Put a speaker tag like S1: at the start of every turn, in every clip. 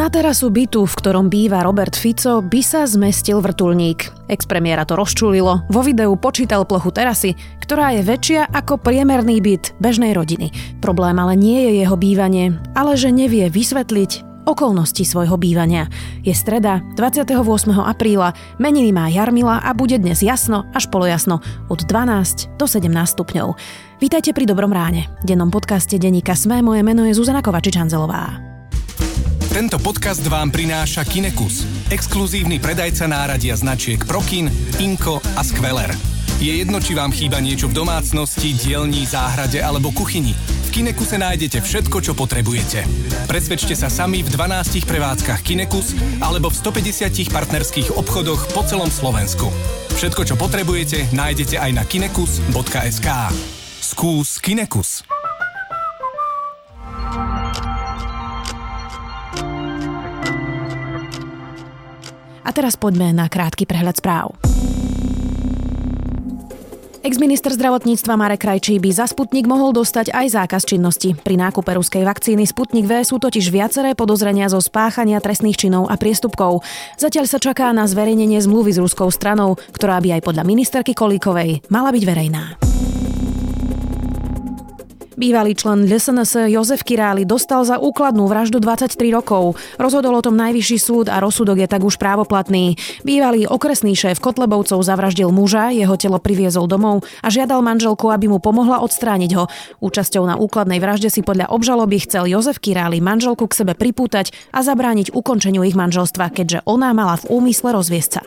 S1: Na terasu bytu, v ktorom býva Robert Fico, by sa zmestil vrtulník. Expremiéra to rozčulilo. Vo videu počítal plochu terasy, ktorá je väčšia ako priemerný byt bežnej rodiny. Problém ale nie je jeho bývanie, ale že nevie vysvetliť okolnosti svojho bývania. Je streda, 28. apríla, meniny má Jarmila a bude dnes jasno až polojasno od 12 do 17 stupňov. Vítajte pri Dobrom ráne. V dennom podcaste Deníka Sme moje meno je Zuzana Kovačič-Hanzelová.
S2: Tento podcast vám prináša Kinekus, exkluzívny predajca náradia značiek Prokin, Inko a Skveler. Je jedno, či vám chýba niečo v domácnosti, dielni, záhrade alebo kuchyni. V Kinekuse nájdete všetko, čo potrebujete. Presvedčte sa sami v 12 prevádzkach Kinekus alebo v 150 partnerských obchodoch po celom Slovensku. Všetko, čo potrebujete, nájdete aj na kinekus.sk. Skús Kinekus.
S1: A teraz poďme na krátky prehľad správ. Ex-minister zdravotníctva Marek Krajčí by za Sputnik mohol dostať aj zákaz činnosti. Pri nákupe ruskej vakcíny Sputnik V sú totiž viaceré podozrenia zo spáchania trestných činov a priestupkov. Zatiaľ sa čaká na zverejnenie zmluvy s ruskou stranou, ktorá by aj podľa ministerky Kolíkovej mala byť verejná. Bývalý člen LSNS Jozef Király dostal za úkladnú vraždu 23 rokov. Rozhodol o tom najvyšší súd a rozsudok je tak už právoplatný. Bývalý okresný šéf Kotlebovcov zavraždil muža, jeho telo priviezol domov a žiadal manželku, aby mu pomohla odstrániť ho. Účasťou na úkladnej vražde si podľa obžaloby chcel Jozef Király manželku k sebe pripútať a zabrániť ukončeniu ich manželstva, keďže ona mala v úmysle rozviesť sa.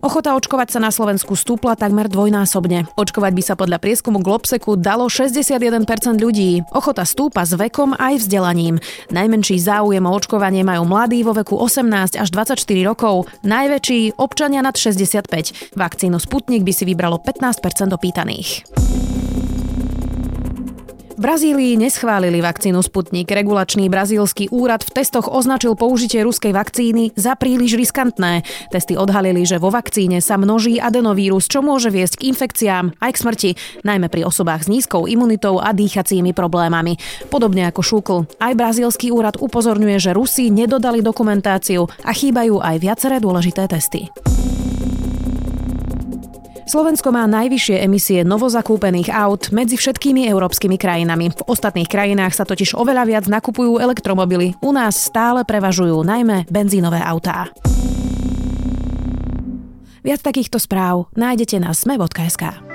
S1: Ochota očkovať sa na Slovensku stúpla takmer dvojnásobne. Očkovať by sa podľa prieskumu Globseku dalo 61% ľudí. Ochota stúpa s vekom aj vzdelaním. Najmenší záujem o očkovanie majú mladí vo veku 18 až 24 rokov, najväčší občania nad 65. Vakcínu Sputnik by si vybralo 15% opýtaných. Brazílii neschválili vakcínu Sputnik. Regulačný brazílsky úrad v testoch označil použitie ruskej vakcíny za príliš riskantné. Testy odhalili, že vo vakcíne sa množí adenovírus, čo môže viesť k infekciám aj k smrti, najmä pri osobách s nízkou imunitou a dýchacími problémami. Podobne ako Šúkl. Aj brazílsky úrad upozorňuje, že Rusi nedodali dokumentáciu a chýbajú aj viaceré dôležité testy. Slovensko má najvyššie emisie novozakúpených aut medzi všetkými európskymi krajinami. V ostatných krajinách sa totiž oveľa viac nakupujú elektromobily. U nás stále prevažujú najmä benzínové autá. Viac takýchto správ nájdete na sme.sk.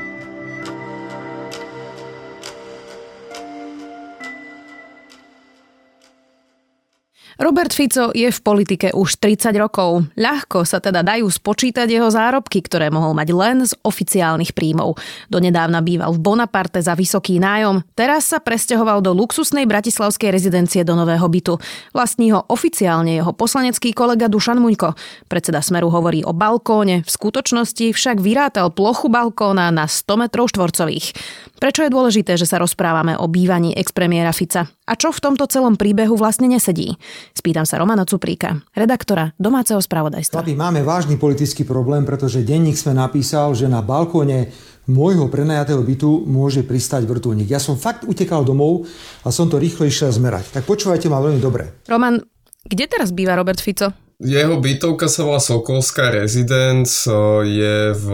S1: Robert Fico je v politike už 30 rokov. Ľahko sa teda dajú spočítať jeho zárobky, ktoré mohol mať len z oficiálnych príjmov. Donedávna býval v Bonaparte za vysoký nájom, teraz sa presťahoval do luxusnej bratislavskej rezidencie do nového bytu. Vlastní ho oficiálne jeho poslanecký kolega Dušan Muňko. Predseda Smeru hovorí o balkóne, v skutočnosti však vyrátal plochu balkóna na 100 metrov štvorcových. Prečo je dôležité, že sa rozprávame o bývaní expremiéra Fica? A čo v tomto celom príbehu vlastne nesedí? Spýtam sa Romana Cupríka, redaktora domáceho spravodajstva.
S3: Máme vážny politický problém, pretože denník sme napísal, že na balkóne môjho prenajatého bytu môže pristať vrtulník. Ja som fakt utekal domov a som to rýchlo išiel zmerať. Tak počúvajte ma veľmi dobre.
S1: Roman, kde teraz býva Robert Fico?
S4: Jeho bytovka sa volá Sokolská rezidence, je v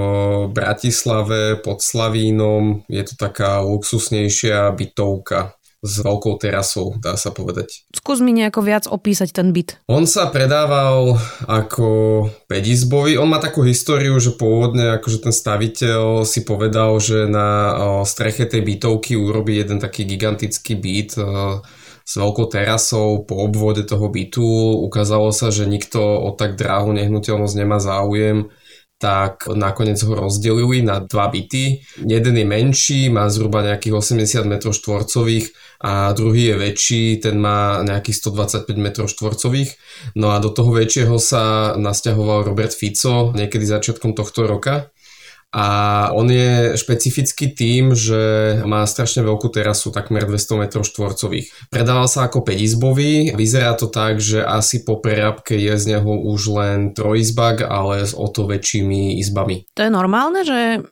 S4: Bratislave pod Slavínom, je to taká luxusnejšia bytovka s veľkou terasou, dá sa povedať.
S1: Skús mi nejako viac opísať ten byt.
S4: On sa predával ako 5 On má takú históriu, že pôvodne akože ten staviteľ si povedal, že na streche tej bytovky urobí jeden taký gigantický byt s veľkou terasou po obvode toho bytu. Ukázalo sa, že nikto o tak drahú nehnuteľnosť nemá záujem tak nakoniec ho rozdelili na dva byty. Jeden je menší, má zhruba nejakých 80 m štvorcových a druhý je väčší, ten má nejakých 125 m štvorcových. No a do toho väčšieho sa nasťahoval Robert Fico niekedy začiatkom tohto roka. A on je špecifický tým, že má strašne veľkú terasu, takmer 200 m štvorcových. Predával sa ako 5-izbový, vyzerá to tak, že asi po prerábke je z neho už len trojizbak, ale s o to väčšími izbami.
S1: To je normálne, že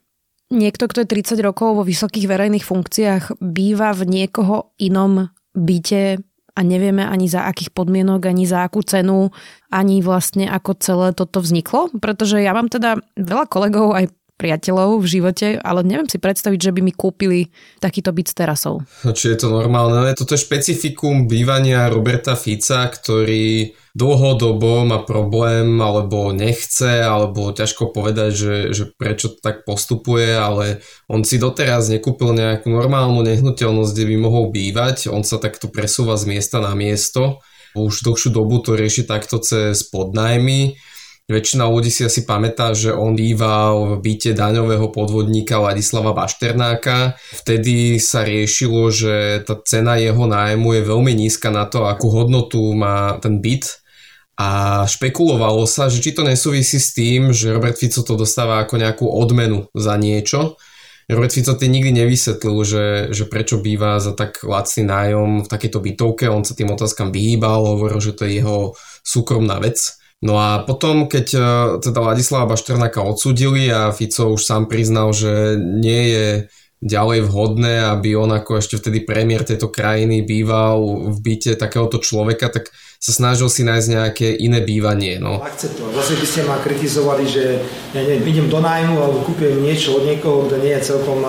S1: niekto, kto je 30 rokov vo vysokých verejných funkciách, býva v niekoho inom byte a nevieme ani za akých podmienok, ani za akú cenu, ani vlastne ako celé toto vzniklo? Pretože ja mám teda veľa kolegov aj priateľov v živote, ale neviem si predstaviť, že by mi kúpili takýto byt s terasou.
S4: No, či je to normálne? Toto je špecifikum bývania Roberta Fica, ktorý dlhodobo má problém, alebo nechce, alebo ťažko povedať, že, že prečo tak postupuje, ale on si doteraz nekúpil nejakú normálnu nehnuteľnosť, kde by mohol bývať. On sa takto presúva z miesta na miesto. Už dlhšiu dobu to rieši takto cez podnajmy Väčšina ľudí si asi pamätá, že on býval v byte daňového podvodníka Ladislava Bašternáka. Vtedy sa riešilo, že tá cena jeho nájmu je veľmi nízka na to, akú hodnotu má ten byt. A špekulovalo sa, že či to nesúvisí s tým, že Robert Fico to dostáva ako nejakú odmenu za niečo. Robert Fico tým nikdy nevysvetlil, že, že prečo býva za tak lacný nájom v takejto bytovke. On sa tým otázkam vyhýbal, hovoril, že to je jeho súkromná vec. No a potom, keď e, teda Ladislava Bašternáka odsudili a Fico už sám priznal, že nie je ďalej vhodné, aby on ako ešte vtedy premiér tejto krajiny býval v byte takéhoto človeka, tak sa snažil si nájsť nejaké iné bývanie. No.
S3: Akceptovať. Zase by ste ma kritizovali, že ja neviem, idem do nájmu alebo kúpim niečo od niekoho, kto nie je celkom,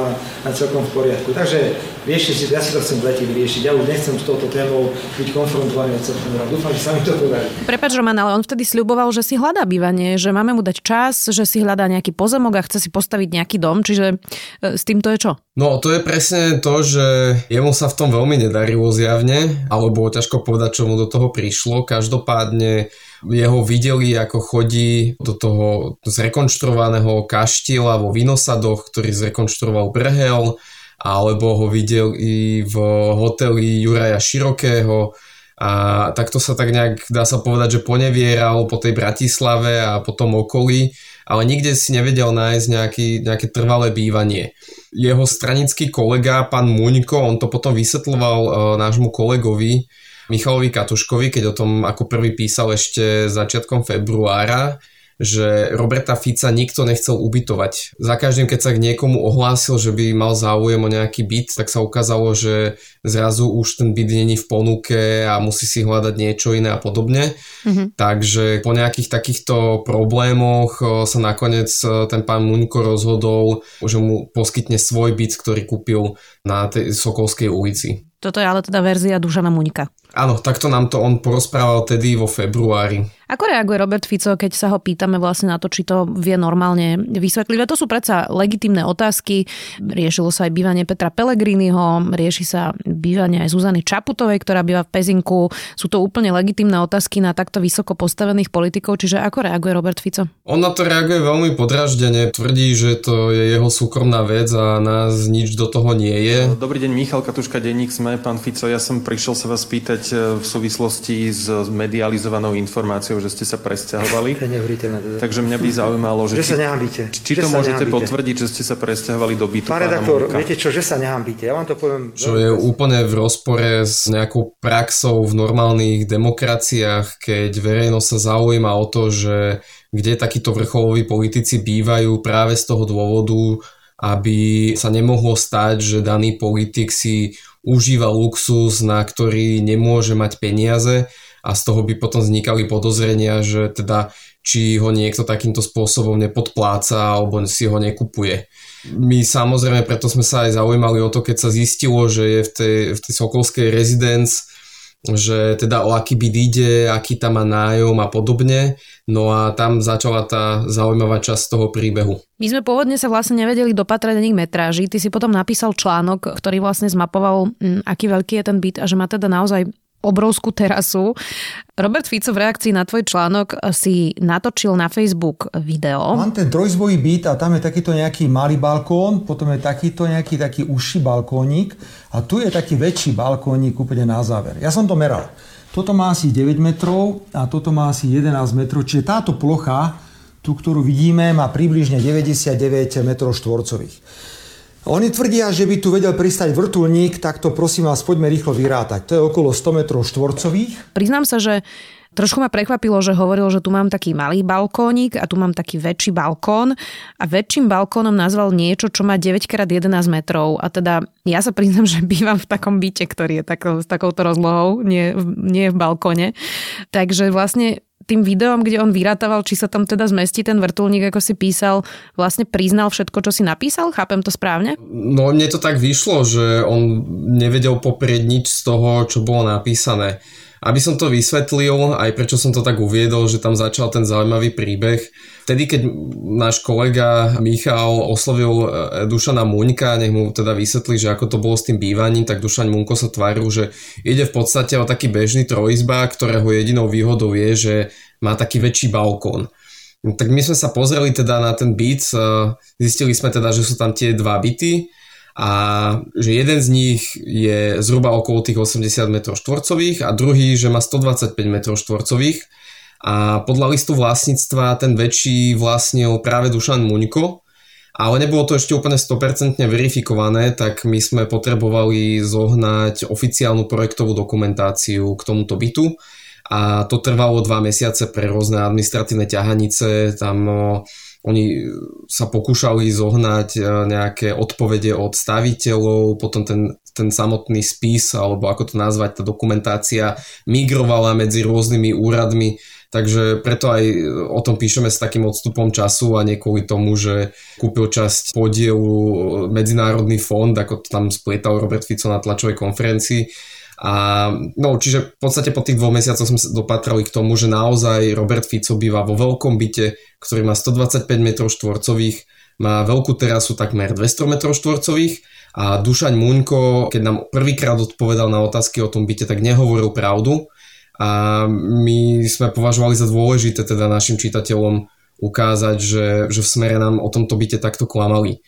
S3: celkom v poriadku. Takže riešite si, ja si to chcem lete vyriešiť. Ja už nechcem s touto témou byť konfrontovaný od septembra. Dúfam, že sa mi to podarí.
S1: Prepač, Roman, ale on vtedy sľuboval, že si hľadá bývanie, že máme mu dať čas, že si hľadá nejaký pozemok a chce si postaviť nejaký dom, čiže e, s týmto je čo?
S4: No, to je presne to, že jemu sa v tom veľmi nedarilo zjavne, alebo ťažko povedať, čo mu do toho prišlo. Každopádne jeho videli, ako chodí do toho zrekonštruovaného kaštieľa vo Vinosadoch, ktorý zrekonštruoval Brehel, alebo ho videli v hoteli Juraja Širokého a takto sa tak nejak, dá sa povedať, že ponevieral po tej Bratislave a po tom okolí, ale nikde si nevedel nájsť nejaký, nejaké trvalé bývanie. Jeho stranický kolega, pán Muňko, on to potom vysvetloval e, nášmu kolegovi, Michalovi Katuškovi, keď o tom ako prvý písal ešte začiatkom februára, že Roberta Fica nikto nechcel ubytovať. Za každým, keď sa k niekomu ohlásil, že by mal záujem o nejaký byt, tak sa ukázalo, že zrazu už ten byt není v ponuke a musí si hľadať niečo iné a podobne. Mm-hmm. Takže po nejakých takýchto problémoch sa nakoniec ten pán Muňko rozhodol, že mu poskytne svoj byt, ktorý kúpil na tej Sokolskej ulici.
S1: Toto je ale teda verzia Dušana Muňka.
S4: Áno, takto nám to on porozprával tedy vo februári.
S1: Ako reaguje Robert Fico, keď sa ho pýtame vlastne na to, či to vie normálne vysvetliť? To sú predsa legitimné otázky. Riešilo sa aj bývanie Petra Pellegriniho, rieši sa bývanie aj Zuzany Čaputovej, ktorá býva v Pezinku. Sú to úplne legitimné otázky na takto vysoko postavených politikov, čiže ako reaguje Robert Fico?
S4: On na to reaguje veľmi podraždene, tvrdí, že to je jeho súkromná vec a nás nič do toho nie je.
S5: Dobrý deň, Michal Katuška, denník sme. Pán Fico, ja som prišiel sa vás pýtať e, v súvislosti s medializovanou informáciou, že ste sa presťahovali.
S3: Teda.
S5: Takže mňa by zaujímalo, že,
S3: že či, sa nehambíte.
S5: či to môžete potvrdiť, že ste sa presťahovali do bytu
S3: Pán redaktor, viete čo, že sa nehambíte. Ja vám to poviem.
S4: Čo je úplne v rozpore s nejakou praxou v normálnych demokraciách, keď verejnosť sa zaujíma o to, že kde takíto vrcholoví politici bývajú práve z toho dôvodu, aby sa nemohlo stať, že daný politik si užíva luxus, na ktorý nemôže mať peniaze a z toho by potom vznikali podozrenia, že teda či ho niekto takýmto spôsobom nepodpláca alebo si ho nekupuje. My samozrejme preto sme sa aj zaujímali o to, keď sa zistilo, že je v tej, v tej Sokolskej rezidence že teda o aký byt ide, aký tam má nájom a podobne. No a tam začala tá zaujímavá časť toho príbehu.
S1: My sme pôvodne sa vlastne nevedeli dopatrať ani metráži. Ty si potom napísal článok, ktorý vlastne zmapoval, mm, aký veľký je ten byt a že má teda naozaj obrovskú terasu. Robert Fico v reakcii na tvoj článok si natočil na Facebook video.
S3: Mám ten trojzbojý byt a tam je takýto nejaký malý balkón, potom je takýto nejaký taký užší balkónik a tu je taký väčší balkónik úplne na záver. Ja som to meral. Toto má asi 9 metrov a toto má asi 11 metrov, čiže táto plocha, tu, ktorú vidíme, má približne 99 metrov štvorcových. Oni tvrdia, že by tu vedel pristať vrtulník, tak to prosím vás, poďme rýchlo vyrátať. To je okolo 100 metrov štvorcových.
S1: Priznám sa, že Trošku ma prekvapilo, že hovoril, že tu mám taký malý balkónik a tu mám taký väčší balkón a väčším balkónom nazval niečo, čo má 9x11 metrov a teda ja sa priznam, že bývam v takom byte, ktorý je takou, s takouto rozlohou, nie, nie v balkone. Takže vlastne tým videom, kde on vyrátával, či sa tam teda zmestí ten vrtulník, ako si písal, vlastne priznal všetko, čo si napísal? Chápem to správne?
S4: No mne to tak vyšlo, že on nevedel poprieť nič z toho, čo bolo napísané. Aby som to vysvetlil, aj prečo som to tak uviedol, že tam začal ten zaujímavý príbeh. Vtedy, keď náš kolega Michal oslovil e, Dušana Muňka, nech mu teda vysvetlí, že ako to bolo s tým bývaním, tak Dušan Muňko sa tváril, že ide v podstate o taký bežný trojizba, ktorého jedinou výhodou je, že má taký väčší balkón. Tak my sme sa pozreli teda na ten byt, e, zistili sme teda, že sú tam tie dva byty, a že jeden z nich je zhruba okolo tých 80 m štvorcových a druhý, že má 125 m štvorcových. A podľa listu vlastníctva ten väčší vlastnil práve Dušan Muňko, ale nebolo to ešte úplne 100% verifikované, tak my sme potrebovali zohnať oficiálnu projektovú dokumentáciu k tomuto bytu. A to trvalo dva mesiace pre rôzne administratívne ťahanice, tam oni sa pokúšali zohnať e, nejaké odpovede od staviteľov, potom ten, ten samotný spis, alebo ako to nazvať, tá dokumentácia migrovala medzi rôznymi úradmi, takže preto aj o tom píšeme s takým odstupom času a nie kvôli tomu, že kúpil časť podielu Medzinárodný fond, ako to tam splietal Robert Fico na tlačovej konferencii, a no, čiže v podstate po tých dvoch mesiacoch sme sa dopatrali k tomu, že naozaj Robert Fico býva vo veľkom byte, ktorý má 125 m štvorcových, má veľkú terasu takmer 200 m štvorcových a Dušaň Muňko, keď nám prvýkrát odpovedal na otázky o tom byte, tak nehovoril pravdu a my sme považovali za dôležité teda našim čitateľom ukázať, že, že v smere nám o tomto byte takto klamali.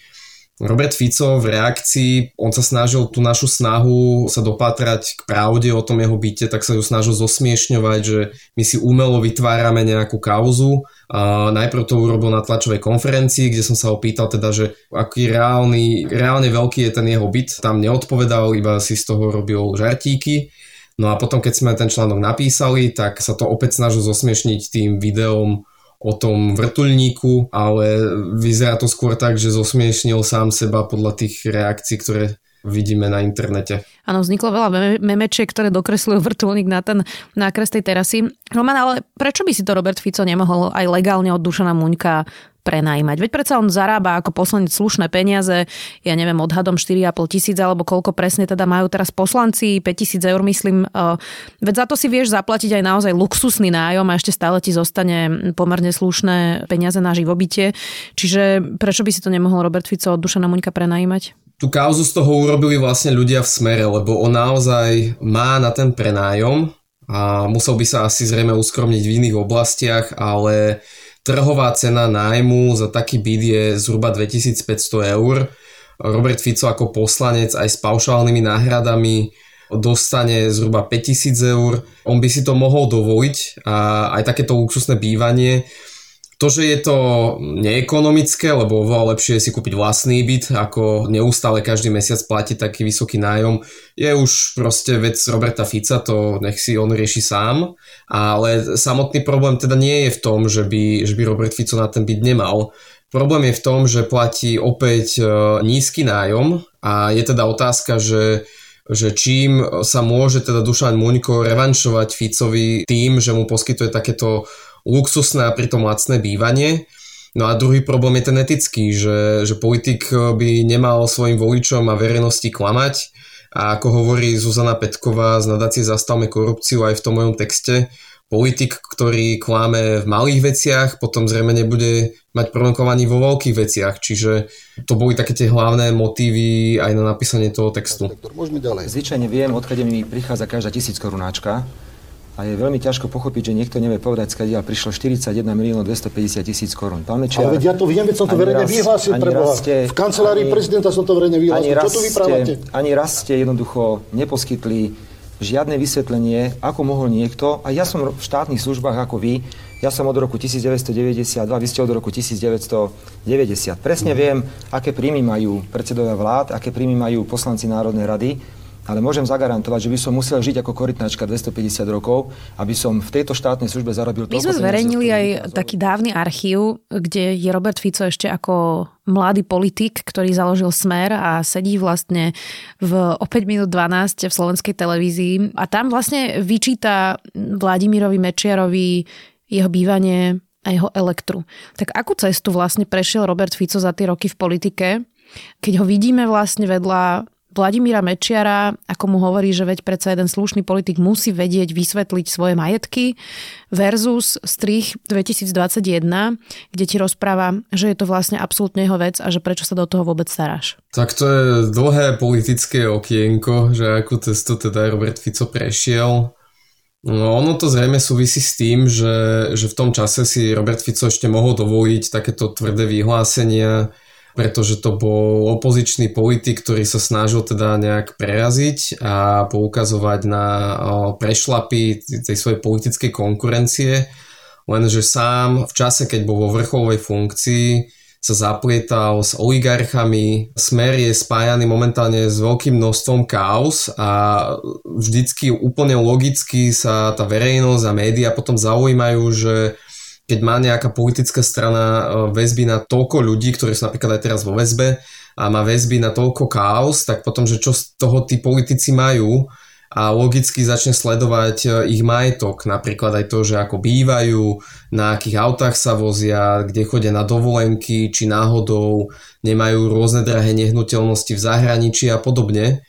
S4: Robert Fico v reakcii, on sa snažil tú našu snahu sa dopátrať k pravde o tom jeho byte, tak sa ju snažil zosmiešňovať, že my si umelo vytvárame nejakú kauzu. A najprv to urobil na tlačovej konferencii, kde som sa ho pýtal teda, že aký reálny, reálne veľký je ten jeho byt. Tam neodpovedal, iba si z toho robil žartíky. No a potom, keď sme ten článok napísali, tak sa to opäť snažil zosmiešniť tým videom o tom vrtulníku, ale vyzerá to skôr tak, že zosmiešnil sám seba podľa tých reakcií, ktoré vidíme na internete.
S1: Áno, vzniklo veľa memečiek, ktoré dokresľujú vrtulník na ten nákres tej terasy. Roman, ale prečo by si to Robert Fico nemohol aj legálne od Dušana Muňka prenajímať. Veď predsa on zarába ako poslanec slušné peniaze, ja neviem, odhadom 4,5 tisíc alebo koľko presne teda majú teraz poslanci, 5 tisíc eur myslím. Eh, veď za to si vieš zaplatiť aj naozaj luxusný nájom a ešte stále ti zostane pomerne slušné peniaze na živobytie. Čiže prečo by si to nemohol Robert Fico od Dušana Muňka prenajímať?
S4: Tú kauzu z toho urobili vlastne ľudia v smere, lebo on naozaj má na ten prenájom a musel by sa asi zrejme uskromniť v iných oblastiach, ale Trhová cena nájmu za taký byt je zhruba 2500 eur. Robert Fico ako poslanec aj s paušálnymi náhradami dostane zhruba 5000 eur. On by si to mohol dovoliť a aj takéto luxusné bývanie to, že je to neekonomické, lebo oveľa lepšie je si kúpiť vlastný byt, ako neustále každý mesiac platiť taký vysoký nájom, je už proste vec Roberta Fica, to nech si on rieši sám. Ale samotný problém teda nie je v tom, že by, že by Robert Fico na ten byt nemal. Problém je v tom, že platí opäť e, nízky nájom a je teda otázka, že že čím sa môže teda Dušan Muňko revanšovať Ficovi tým, že mu poskytuje takéto luxusné a pritom lacné bývanie. No a druhý problém je ten etický, že, že politik by nemal svojim voličom a verejnosti klamať. A ako hovorí Zuzana Petková z nadácie Zastavme korupciu aj v tom mojom texte, politik, ktorý klame v malých veciach, potom zrejme nebude mať problém vo veľkých veciach. Čiže to boli také tie hlavné motívy aj na napísanie toho textu.
S6: Zvyčajne viem, odkiaľ mi prichádza každá tisíc korunáčka a je veľmi ťažko pochopiť, že niekto nevie povedať, skadiaľ prišlo 41 miliónov 250 tisíc korún.
S7: Pán Mečiar, Ale ja to viem, veď som to verejne vyhlásil pre Ste, v kancelárii ani, prezidenta som to verejne vyhlásil. Čo tu vyprávate?
S6: Ani raz ste jednoducho neposkytli žiadne vysvetlenie, ako mohol niekto, a ja som v štátnych službách ako vy, ja som od roku 1992, vy ste od roku 1990. Presne viem, aké príjmy majú predsedovia vlád, aké príjmy majú poslanci Národnej rady ale môžem zagarantovať, že by som musel žiť ako korytnačka 250 rokov, aby som v tejto štátnej službe zarobil
S1: My sme zverejnili aj taký dávny archív, kde je Robert Fico ešte ako mladý politik, ktorý založil Smer a sedí vlastne v o 5 minút 12 v slovenskej televízii a tam vlastne vyčíta Vladimirovi Mečiarovi jeho bývanie a jeho elektru. Tak akú cestu vlastne prešiel Robert Fico za tie roky v politike, keď ho vidíme vlastne vedľa Vladimíra Mečiara, ako mu hovorí, že veď predsa jeden slušný politik musí vedieť vysvetliť svoje majetky versus strich 2021, kde ti rozpráva, že je to vlastne absolútne jeho vec a že prečo sa do toho vôbec staráš.
S4: Tak to je dlhé politické okienko, že akú cestu teda Robert Fico prešiel. No, ono to zrejme súvisí s tým, že, že v tom čase si Robert Fico ešte mohol dovoliť takéto tvrdé vyhlásenia, pretože to bol opozičný politik, ktorý sa snažil teda nejak preraziť a poukazovať na prešlapy tej svojej politickej konkurencie, lenže sám v čase, keď bol vo vrcholovej funkcii, sa zaplietal s oligarchami. Smer je spájaný momentálne s veľkým množstvom chaos a vždycky úplne logicky sa tá verejnosť a média potom zaujímajú, že keď má nejaká politická strana e, väzby na toľko ľudí, ktorí sú napríklad aj teraz vo väzbe a má väzby na toľko chaos, tak potom, že čo z toho tí politici majú a logicky začne sledovať e, ich majetok, napríklad aj to, že ako bývajú, na akých autách sa vozia, kde chodia na dovolenky, či náhodou nemajú rôzne drahé nehnuteľnosti v zahraničí a podobne.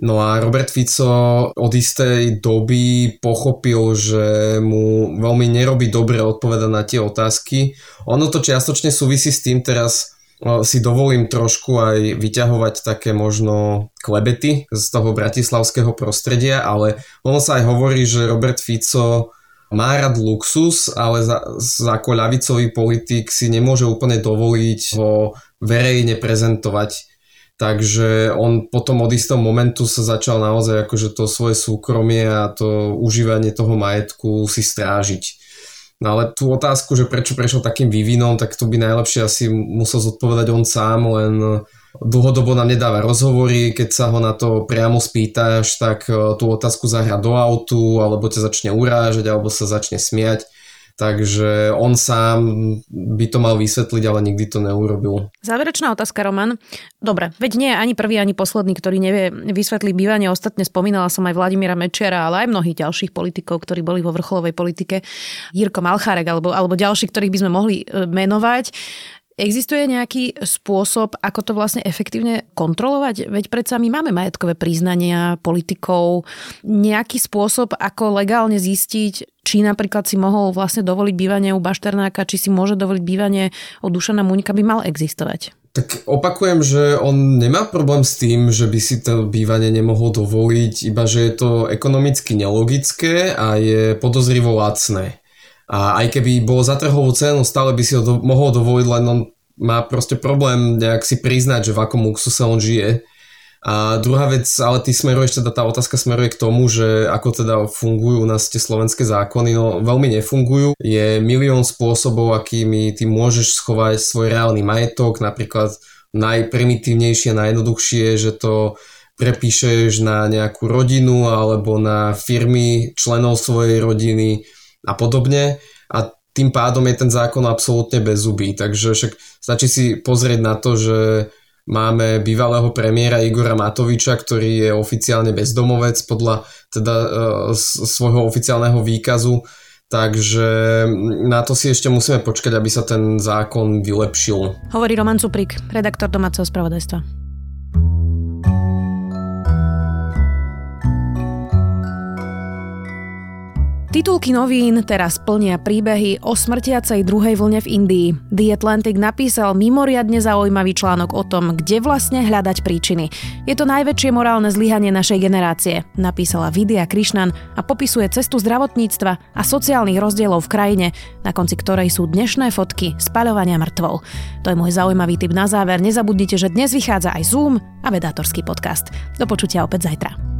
S4: No a Robert Fico od istej doby pochopil, že mu veľmi nerobí dobre odpovedať na tie otázky. Ono to čiastočne súvisí s tým teraz si dovolím trošku aj vyťahovať také možno klebety z toho bratislavského prostredia, ale ono sa aj hovorí, že Robert Fico má rád luxus, ale za, za ako ľavicový politik si nemôže úplne dovoliť ho verejne prezentovať Takže on potom od istého momentu sa začal naozaj akože to svoje súkromie a to užívanie toho majetku si strážiť. No ale tú otázku, že prečo prešiel takým vývinom, tak to by najlepšie asi musel zodpovedať on sám, len dlhodobo nám nedáva rozhovory, keď sa ho na to priamo spýtaš, tak eh, tú otázku zahra do autu, alebo ťa začne urážať, alebo sa začne smiať Takže on sám by to mal vysvetliť, ale nikdy to neurobil.
S1: Záverečná otázka, Roman. Dobre, veď nie je ani prvý, ani posledný, ktorý nevie vysvetliť bývanie. Ostatne spomínala som aj Vladimíra Mečiara, ale aj mnohých ďalších politikov, ktorí boli vo vrcholovej politike. Jirko Malchárek alebo, alebo ďalší, ktorých by sme mohli e, menovať. Existuje nejaký spôsob, ako to vlastne efektívne kontrolovať? Veď predsa my máme majetkové priznania politikov. Nejaký spôsob, ako legálne zistiť, či napríklad si mohol vlastne dovoliť bývanie u Bašternáka, či si môže dovoliť bývanie u Dušana Muňka, by mal existovať.
S4: Tak opakujem, že on nemá problém s tým, že by si to bývanie nemohol dovoliť, iba že je to ekonomicky nelogické a je podozrivo lacné. A aj keby bolo za trhovú cenu, stále by si ho do, mohol dovoliť, len on má proste problém nejak si priznať, že v akom luxuse on žije. A druhá vec, ale ty smeruješ, teda tá otázka smeruje k tomu, že ako teda fungujú u nás tie slovenské zákony, no veľmi nefungujú. Je milión spôsobov, akými ty môžeš schovať svoj reálny majetok, napríklad najprimitívnejšie, najjednoduchšie, že to prepíšeš na nejakú rodinu alebo na firmy členov svojej rodiny, a podobne a tým pádom je ten zákon absolútne bez zuby. Takže však stačí si pozrieť na to, že máme bývalého premiéra Igora Matoviča, ktorý je oficiálne bezdomovec podľa teda e, svojho oficiálneho výkazu. Takže na to si ešte musíme počkať, aby sa ten zákon vylepšil.
S1: Hovorí Roman Cuprik, redaktor domáceho spravodajstva. Titulky novín teraz plnia príbehy o smrtiacej druhej vlne v Indii. The Atlantic napísal mimoriadne zaujímavý článok o tom, kde vlastne hľadať príčiny. Je to najväčšie morálne zlyhanie našej generácie, napísala Vidya Krishnan a popisuje cestu zdravotníctva a sociálnych rozdielov v krajine, na konci ktorej sú dnešné fotky spaľovania mŕtvol. To je môj zaujímavý tip na záver. Nezabudnite, že dnes vychádza aj Zoom a vedátorský podcast. Do počutia opäť zajtra.